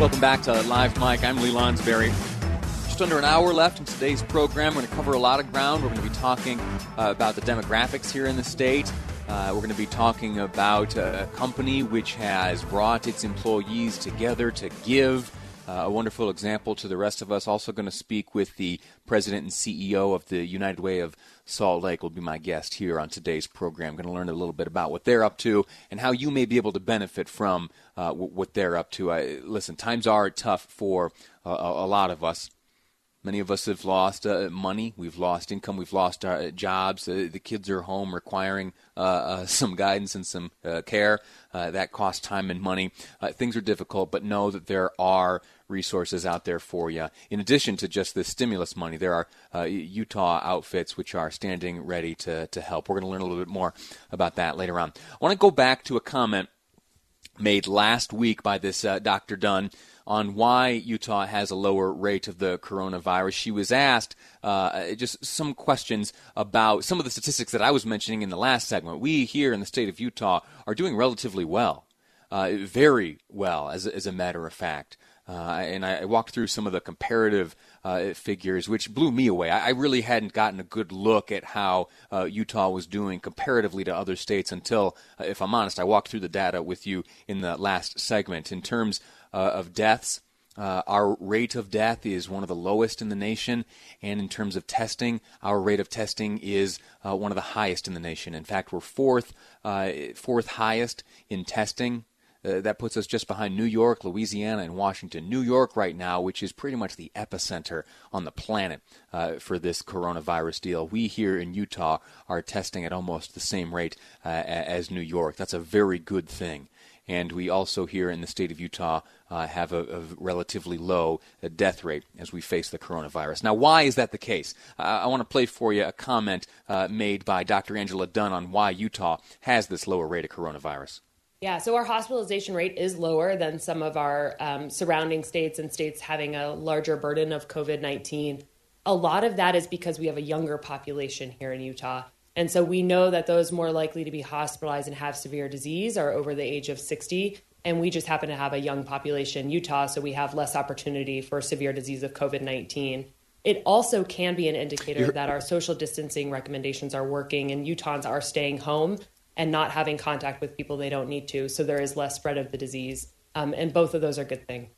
Welcome back to Live Mic. I'm Lee Lonsberry. Just under an hour left in today's program. We're going to cover a lot of ground. We're going to be talking uh, about the demographics here in the state. Uh, we're going to be talking about a company which has brought its employees together to give uh, a wonderful example to the rest of us. Also, going to speak with the president and CEO of the United Way of Salt Lake. Will be my guest here on today's program. Going to learn a little bit about what they're up to and how you may be able to benefit from uh, w- what they're up to. I, listen, times are tough for uh, a, lot of us. Many of us have lost uh, money. We've lost income. We've lost our uh, jobs. Uh, the kids are home requiring uh, uh some guidance and some uh, care. that costs time and money. things are difficult, but know that there are resources out there for you. In addition to just the stimulus money, there are Utah outfits which are standing ready to, to help. We're going to learn a little bit more about that later on. I want to go back to a comment made last week by this Dr. Dunn on why Utah has a lower rate of the coronavirus. She was asked uh, just some questions about some of the statistics that I was mentioning in the last segment. We here in the state of Utah are doing relatively well, uh, very well, as, as a matter of fact. Uh, and I, walked through some of the comparative uh, figures, which blew me away. I, really hadn't gotten a good look at how uh, Utah was doing comparatively to other states until, uh, if I'm honest, I walked through the data with you in the last segment. In terms uh, of deaths. Uh, our rate of death is one of the lowest in the nation, and in terms of testing, our rate of testing is one of the highest in the nation. In fact, we're fourth, fourth highest in testing. Uh, that puts us just behind New York, Louisiana, and Washington. New York, right now, which is pretty much the epicenter on the planet uh, for this coronavirus deal. We here in Utah are testing at almost the same rate as New York. That's a very good thing and we also here in the state of Utah uh, have a, a, relatively low uh, death rate as we face the coronavirus. Now, why is that the case? Uh, I want to play for you a comment uh, made by Dr. Angela Dunn on why Utah has this lower rate of coronavirus. Yeah, so our hospitalization rate is lower than some of our um, surrounding states and states having a larger burden of COVID 19. A lot of that is because we have a younger population here in Utah. And so we know that those more likely to be hospitalized and have severe disease are over the age of 60. And we just happen to have a young population in Utah, so we have less opportunity for severe disease of COVID 19. It also can be an indicator that our social distancing recommendations are working and Utahns are staying home and not having contact with people they don't need to. So there is less spread of the disease. Um, and both of those are good things.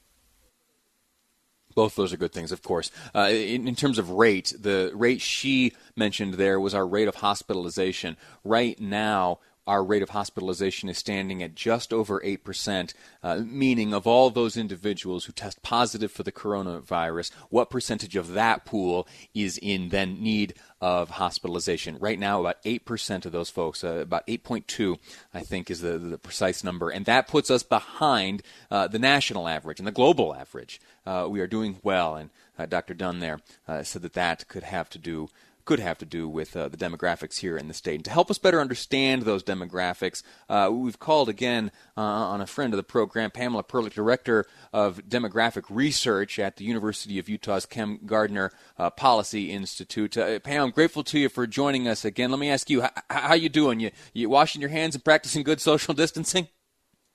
Both those are good things, of course. Uh, in, in, terms of rate, the rate she mentioned there was our rate of hospitalization. Right now, our rate of hospitalization is standing at just over 8%, uh, meaning of all those individuals who test positive for the coronavirus, what percentage of that pool is in then need of hospitalization? Right now, about 8% of those folks, uh, about 8.2, I think is the, the precise number, and that puts us behind uh, the national average and the global average. Uh, we are doing well, and uh, Dr. Dunn there uh, said that that could have to do could have to do with uh, the demographics here in the state. And to help us better understand those demographics, uh, we've called again uh, on a friend of the program, Pamela Perlich, Director of Demographic Research at the University of Utah's Kem Gardner uh, Policy Institute. Uh, Pam, I'm grateful to you for joining us again. Let me ask you, how, how you doing? You, you washing your hands and practicing good social distancing?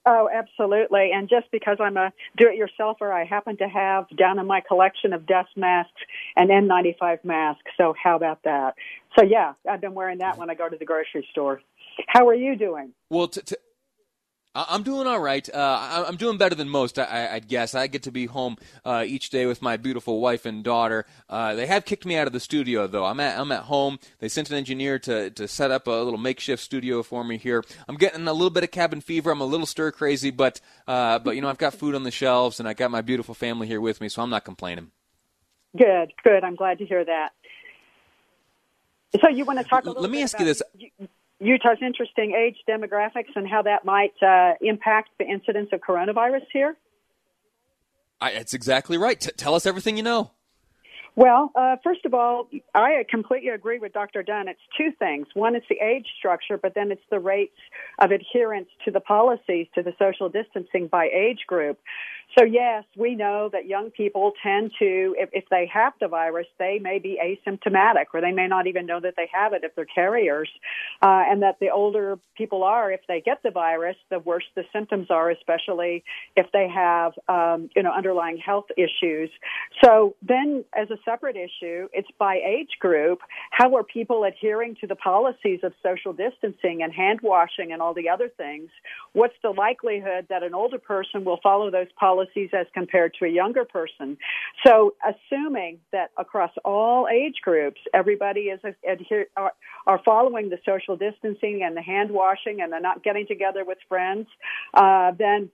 Oh, absolutely. And just because I'm a do-it-yourselfer, I happen to have down in my collection of dust masks an N95 mask. So how about that? So yeah, I've been wearing that when I go to the grocery store. How are you doing? Well, t- t- I'm doing all right. Uh, I'm doing better than most, I, would guess. I get to be home uh, each day with my beautiful wife and daughter. Uh, they have kicked me out of the studio, though. I'm at I'm at home. They sent an engineer to to set up a little makeshift studio for me here. I'm getting a little bit of cabin fever. I'm a little stir crazy, but uh, but you know I've got food on the shelves and I got my beautiful family here with me, so I'm not complaining. Good, good. I'm glad to hear that. So you want to talk a little? Let me ask you this. You, Utah's interesting age demographics and how that might uh, impact the incidence of coronavirus here? I, that's exactly right. T- tell us everything you know. Well, uh, first of all, I completely agree with Dr. Dunn. It's two things. One, it's the age structure, but then it's the rates of adherence to the policies, to the social distancing by age group. So yes, we know that young people tend to, if, if they have the virus, they may be asymptomatic or they may not even know that they have it if they're carriers. Uh, and that the older people are, if they get the virus, the worse the symptoms are, especially if they have, um, you know, underlying health issues. So then as a separate issue, it's by age group. How are people adhering to the policies of social distancing and hand washing and all the other things? What's the likelihood that an older person will follow those policies as compared to a younger person. So, assuming that across all age groups, everybody is adhere, are, are following the social distancing and the hand washing and they're not getting together with friends, uh, then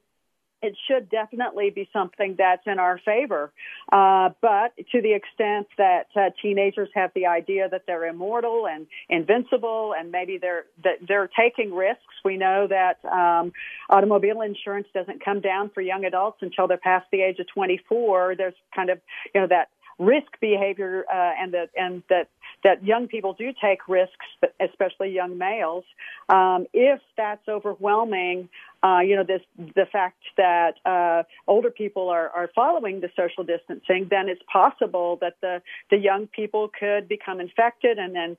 it should definitely be something that's in our favor. Uh, but to the extent that uh, teenagers have the idea that they're immortal and invincible, and maybe they're that they're taking risks, we know that um, automobile insurance doesn't come down for young adults until they're past the age of 24. There's kind of you know that risk behavior uh, and that and that that young people do take risks, especially young males. Um, if that's overwhelming, uh, you know, this the fact that uh, older people are, are following the social distancing, then it's possible that the the young people could become infected and then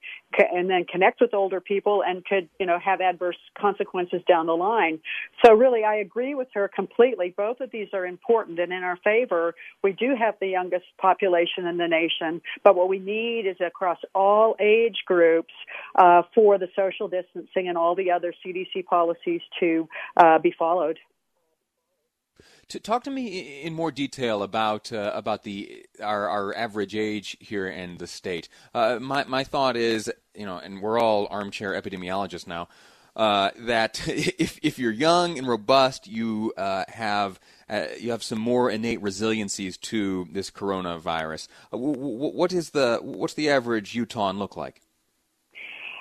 and then connect with older people and could you know have adverse consequences down the line. So really, I agree with her completely. Both of these are important and in our favor. We do have the youngest population in the nation, but what we need is across all age groups uh, for the social distancing and all the other CDC policies to uh, be followed. To talk to me in more detail about uh, about the our, our average age here in the state. Uh, my my thought is, you know, and we're all armchair epidemiologists now. Uh, that if if you're young and robust, you uh, have uh, you have some more innate resiliencies to this coronavirus. Uh, w- w- what is the what's the average Utahn look like?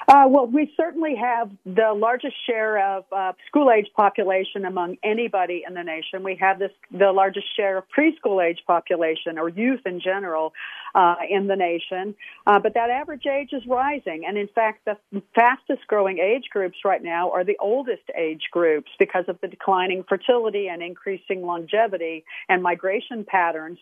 Uh, well, we certainly have the largest share of uh, school age population among anybody in the nation. We have this the largest share of preschool age population or youth in general uh, in the nation. Uh, but that average age is rising, and in fact, the fastest growing age groups right now are the oldest age groups because of the declining fertility and increasing longevity and migration patterns.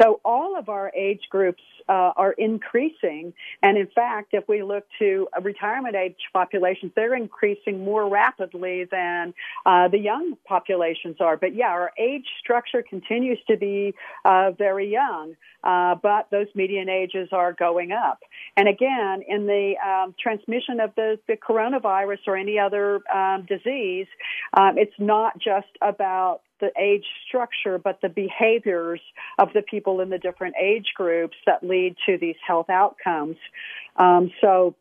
So all of our age groups uh, are increasing, and in fact, if we look to retirement age populations, they're increasing more rapidly than uh, the young populations are. But yeah, our age structure continues to be uh, very young, uh, but those median ages are going up. And again, in the um, transmission of the, the, coronavirus or any other um, disease, um, it's not just about the age structure, but the behaviors of the people in the different age groups that lead to these health outcomes. Um, so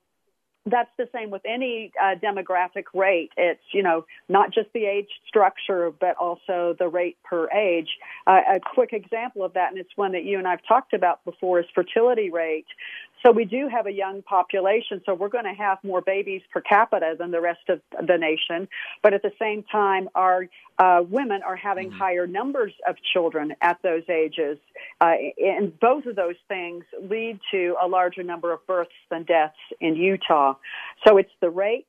that's the same with any uh, demographic rate. It's you know not just the age structure, but also the rate per age. Uh, a quick example of that, and it's one that you and I've talked about before, is fertility rate. So we do have a young population, so we're going to have more babies per capita than the rest of the nation. But at the same time, our uh, women are having mm-hmm. higher numbers of children at those ages. Uh, and both of those things lead to a larger number of births than deaths in Utah. So it's the rate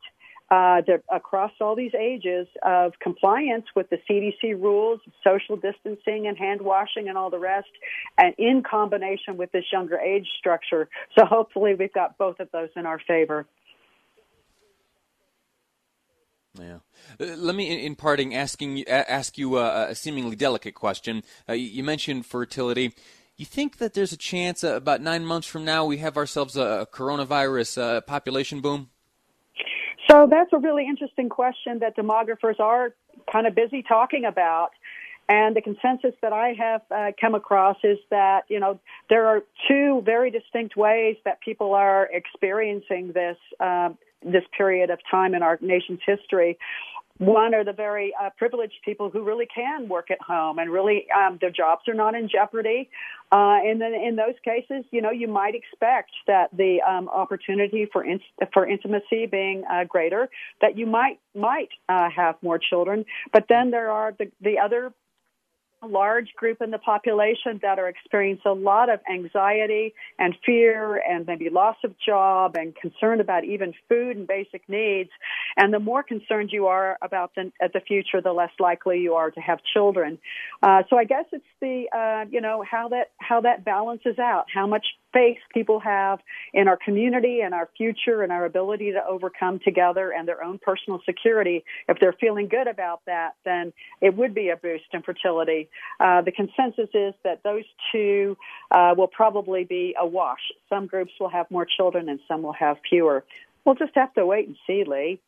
uh, across all these ages of compliance with the CDC rules, social distancing and hand washing and all the rest, and in combination with this younger age structure. So hopefully we've got both of those in our favor. Yeah. Uh, let me, in, in, parting, asking ask you a, a seemingly delicate question. Uh, you mentioned fertility. You think that there's a chance uh, about nine months from now we have ourselves a, a coronavirus uh, population boom? So that's a really interesting question that demographers are kind of busy talking about. And the consensus that I have uh, come across is that, you know, there are two very distinct ways that people are experiencing this, uh, this period of time in our nation's history. One are the very uh, privileged people who really can work at home and really um, their jobs are not in jeopardy. Uh, and then in those cases, you know, you might expect that the um, opportunity for in- for intimacy being uh, greater, that you might might uh, have more children. But then there are the the other large group in the population that are experiencing a lot of anxiety and fear and maybe loss of job and concern about even food and basic needs. And the more concerned you are about the, the future, the less likely you are to have children. Uh, so I guess it's the, uh, you know, how that, how that balances out, how much faith people have in our community and our future and our ability to overcome together and their own personal security. If they're feeling good about that, then it would be a boost in fertility. Uh, the consensus is that those two uh, will probably be a wash. Some groups will have more children and some will have fewer. We'll just have to wait and see, Lee.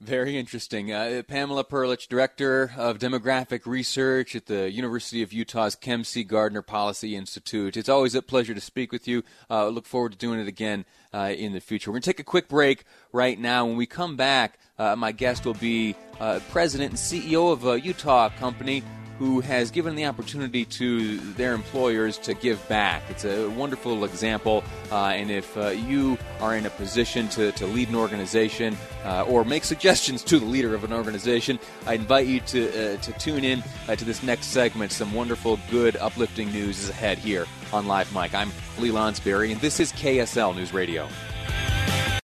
Very interesting. Uh, Pamela Perlich, Director of Demographic Research at the University of Utah's Kem C. Gardner Policy Institute. It's always a pleasure to speak with you. Uh, look forward to doing it again uh, in the future. We're going to take a quick break right now. When we come back, uh, my guest will be uh, President and CEO of a Utah company who has given the opportunity to their employers to give back. It's a wonderful example, uh, and if uh, you are in a position to, to lead an organization uh, or make suggestions to the leader of an organization, I invite you to, uh, to tune in uh, to this next segment. Some wonderful, good, uplifting news is ahead here on Live Mic. I'm Lee Lonsberry, and this is KSL News Radio.